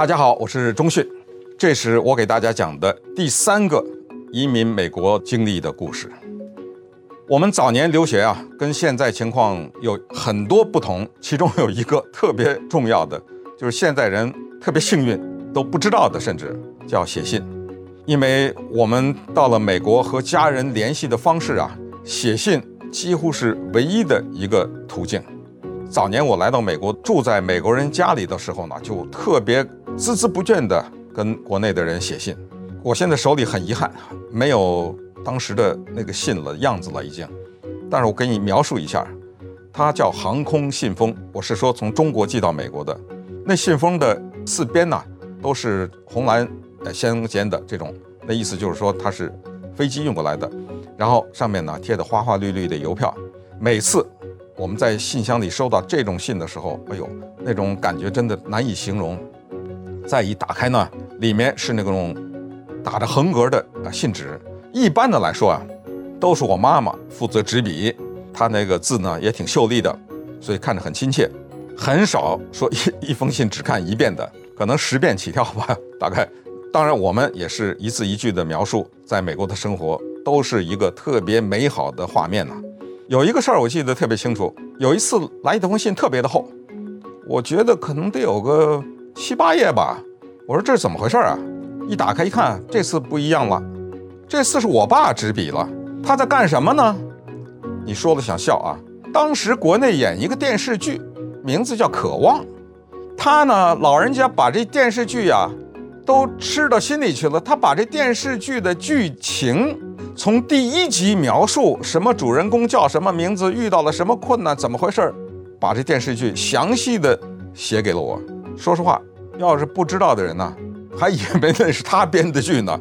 大家好，我是钟迅，这是我给大家讲的第三个移民美国经历的故事。我们早年留学啊，跟现在情况有很多不同，其中有一个特别重要的，就是现在人特别幸运都不知道的，甚至叫写信，因为我们到了美国和家人联系的方式啊，写信几乎是唯一的一个途径。早年我来到美国，住在美国人家里的时候呢，就特别孜孜不倦地跟国内的人写信。我现在手里很遗憾，没有当时的那个信了样子了已经。但是我给你描述一下，它叫航空信封。我是说从中国寄到美国的。那信封的四边呢，都是红蓝呃相间的这种，那意思就是说它是飞机运过来的。然后上面呢贴的花花绿绿的邮票，每次。我们在信箱里收到这种信的时候，哎呦，那种感觉真的难以形容。再一打开呢，里面是那种打着横格的信纸。一般的来说啊，都是我妈妈负责执笔，她那个字呢也挺秀丽的，所以看着很亲切。很少说一一封信只看一遍的，可能十遍起跳吧，大概。当然，我们也是一字一句的描述，在美国的生活都是一个特别美好的画面呢。有一个事儿我记得特别清楚，有一次来一封信特别的厚，我觉得可能得有个七八页吧。我说这是怎么回事啊？一打开一看，这次不一样了，这次是我爸执笔了。他在干什么呢？你说了想笑啊。当时国内演一个电视剧，名字叫《渴望》，他呢老人家把这电视剧呀都吃到心里去了，他把这电视剧的剧情。从第一集描述什么主人公叫什么名字，遇到了什么困难，怎么回事儿，把这电视剧详细的写给了我。说实话，要是不知道的人呢，还以为那是他编的剧呢。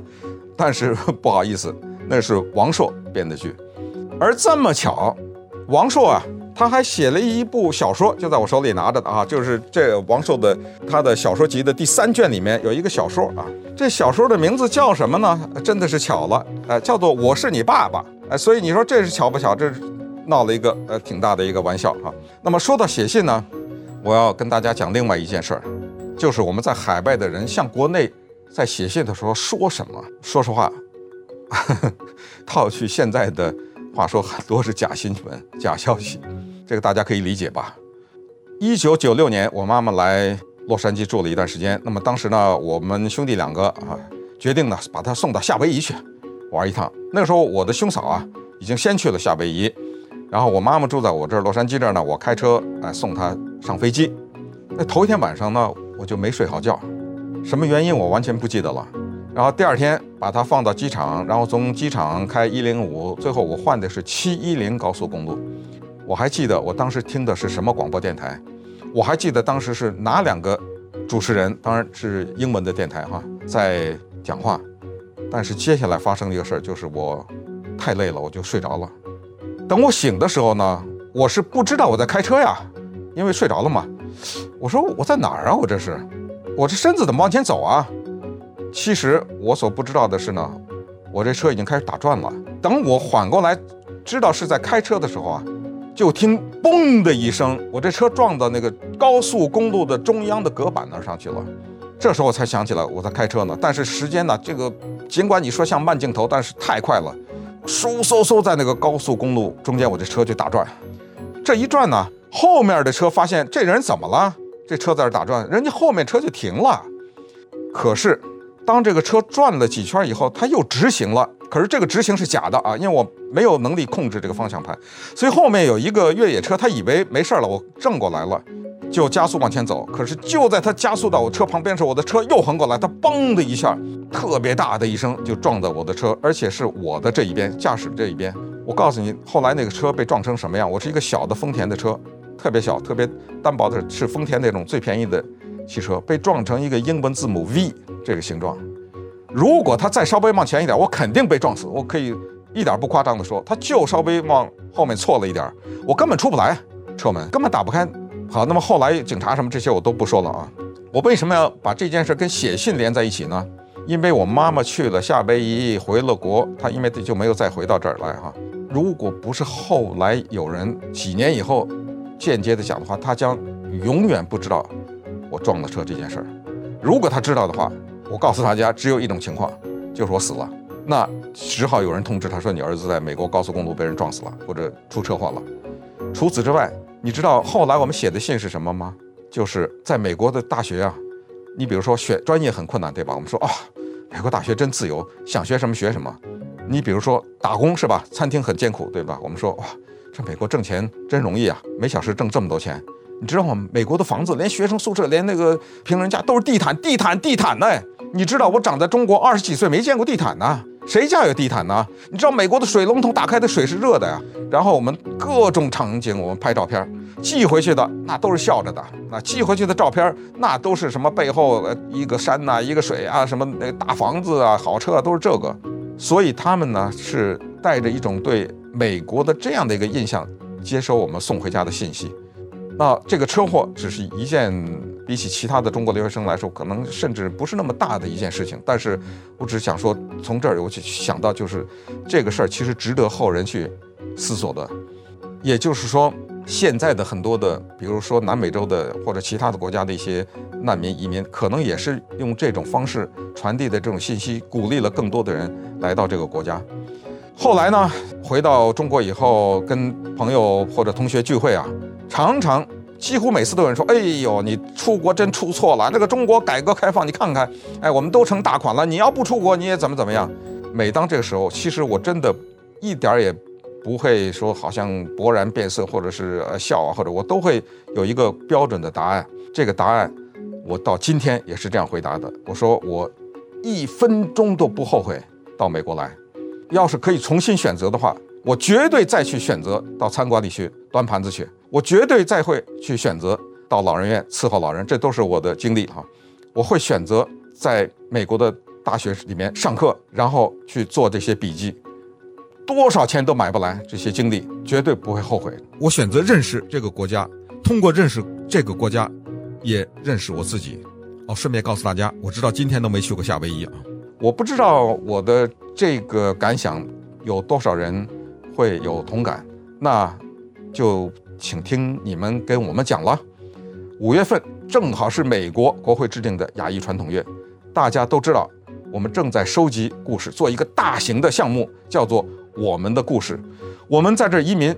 但是不好意思，那是王朔编的剧。而这么巧，王朔啊。他还写了一部小说，就在我手里拿着的啊，就是这王朔的他的小说集的第三卷里面有一个小说啊，这小说的名字叫什么呢？真的是巧了，呃，叫做《我是你爸爸》呃，所以你说这是巧不巧？这是闹了一个呃挺大的一个玩笑啊。那么说到写信呢，我要跟大家讲另外一件事儿，就是我们在海外的人向国内在写信的时候说什么？说实话，套去现在的话说，很多是假新闻、假消息。这个大家可以理解吧？一九九六年，我妈妈来洛杉矶住了一段时间。那么当时呢，我们兄弟两个啊，决定呢把她送到夏威夷去玩一趟。那个时候，我的兄嫂啊已经先去了夏威夷，然后我妈妈住在我这儿洛杉矶这儿呢，我开车哎送她上飞机。那头一天晚上呢，我就没睡好觉，什么原因我完全不记得了。然后第二天把它放到机场，然后从机场开一零五，最后我换的是七一零高速公路。我还记得我当时听的是什么广播电台，我还记得当时是哪两个主持人，当然是英文的电台哈，在讲话。但是接下来发生一个事儿，就是我太累了，我就睡着了。等我醒的时候呢，我是不知道我在开车呀，因为睡着了嘛。我说我在哪儿啊？我这是，我这身子怎么往前走啊？其实我所不知道的是呢，我这车已经开始打转了。等我缓过来，知道是在开车的时候啊。就听“嘣”的一声，我这车撞到那个高速公路的中央的隔板那上去了。这时候我才想起来我在开车呢。但是时间呢，这个尽管你说像慢镜头，但是太快了，嗖嗖嗖，在那个高速公路中间，我这车就打转。这一转呢，后面的车发现这人怎么了？这车在这打转，人家后面车就停了。可是当这个车转了几圈以后，它又直行了。可是这个直行是假的啊，因为我没有能力控制这个方向盘，所以后面有一个越野车，他以为没事了，我正过来了，就加速往前走。可是就在他加速到我车旁边时，我的车又横过来，他嘣的一下，特别大的一声就撞到我的车，而且是我的这一边，驾驶这一边。我告诉你，后来那个车被撞成什么样？我是一个小的丰田的车，特别小、特别单薄的，是丰田那种最便宜的汽车，被撞成一个英文字母 V 这个形状。如果他再稍微往前一点，我肯定被撞死。我可以一点不夸张的说，他就稍微往后面错了一点，我根本出不来车门，根本打不开。好，那么后来警察什么这些我都不说了啊。我为什么要把这件事跟写信连在一起呢？因为我妈妈去了夏威夷，回了国，她因为就没有再回到这儿来哈。如果不是后来有人几年以后间接的讲的话，他将永远不知道我撞了车这件事儿。如果他知道的话，我告诉大家，只有一种情况，就是我死了，那只好有人通知他说，你儿子在美国高速公路被人撞死了，或者出车祸了。除此之外，你知道后来我们写的信是什么吗？就是在美国的大学啊，你比如说选专业很困难，对吧？我们说啊、美国大学真自由，想学什么学什么。你比如说打工是吧？餐厅很艰苦，对吧？我们说哇，这美国挣钱真容易啊，每小时挣这么多钱。你知道吗？美国的房子，连学生宿舍，连那个平人家都是地毯，地毯，地毯呢。你知道我长在中国二十几岁没见过地毯呢？谁家有地毯呢？你知道美国的水龙头打开的水是热的呀。然后我们各种场景，我们拍照片寄回去的，那都是笑着的。那寄回去的照片，那都是什么背后一个山呐，一个水啊，什么那个大房子啊，好车啊，都是这个。所以他们呢是带着一种对美国的这样的一个印象，接收我们送回家的信息。那这个车祸只是一件比起其他的中国留学生来说，可能甚至不是那么大的一件事情。但是我只想说，从这儿我就想到，就是这个事儿其实值得后人去思索的。也就是说，现在的很多的，比如说南美洲的或者其他的国家的一些难民移民，可能也是用这种方式传递的这种信息，鼓励了更多的人来到这个国家。后来呢，回到中国以后，跟朋友或者同学聚会啊，常常几乎每次都有人说：“哎呦，你出国真出错了。那个中国改革开放，你看看，哎，我们都成大款了。你要不出国，你也怎么怎么样。”每当这个时候，其实我真的一点儿也不会说好像勃然变色，或者是呃笑啊，或者我都会有一个标准的答案。这个答案，我到今天也是这样回答的。我说我一分钟都不后悔到美国来。要是可以重新选择的话，我绝对再去选择到餐馆里去端盘子去，我绝对再会去选择到老人院伺候老人，这都是我的经历哈。我会选择在美国的大学里面上课，然后去做这些笔记，多少钱都买不来这些经历，绝对不会后悔。我选择认识这个国家，通过认识这个国家，也认识我自己。哦，顺便告诉大家，我知道今天都没去过夏威夷啊。我不知道我的这个感想有多少人会有同感，那就请听你们跟我们讲了。五月份正好是美国国会制定的亚裔传统月，大家都知道，我们正在收集故事，做一个大型的项目，叫做《我们的故事》。我们在这移民，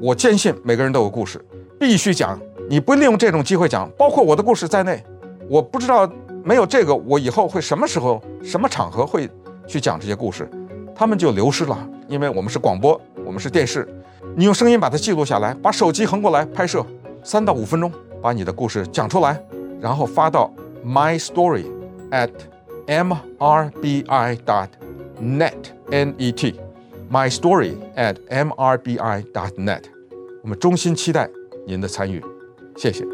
我坚信每个人都有故事，必须讲。你不利用这种机会讲，包括我的故事在内，我不知道。没有这个，我以后会什么时候、什么场合会去讲这些故事？他们就流失了，因为我们是广播，我们是电视，你用声音把它记录下来，把手机横过来拍摄，三到五分钟把你的故事讲出来，然后发到 my story at m r b i dot net n e t my story at m r b i dot net，我们衷心期待您的参与，谢谢。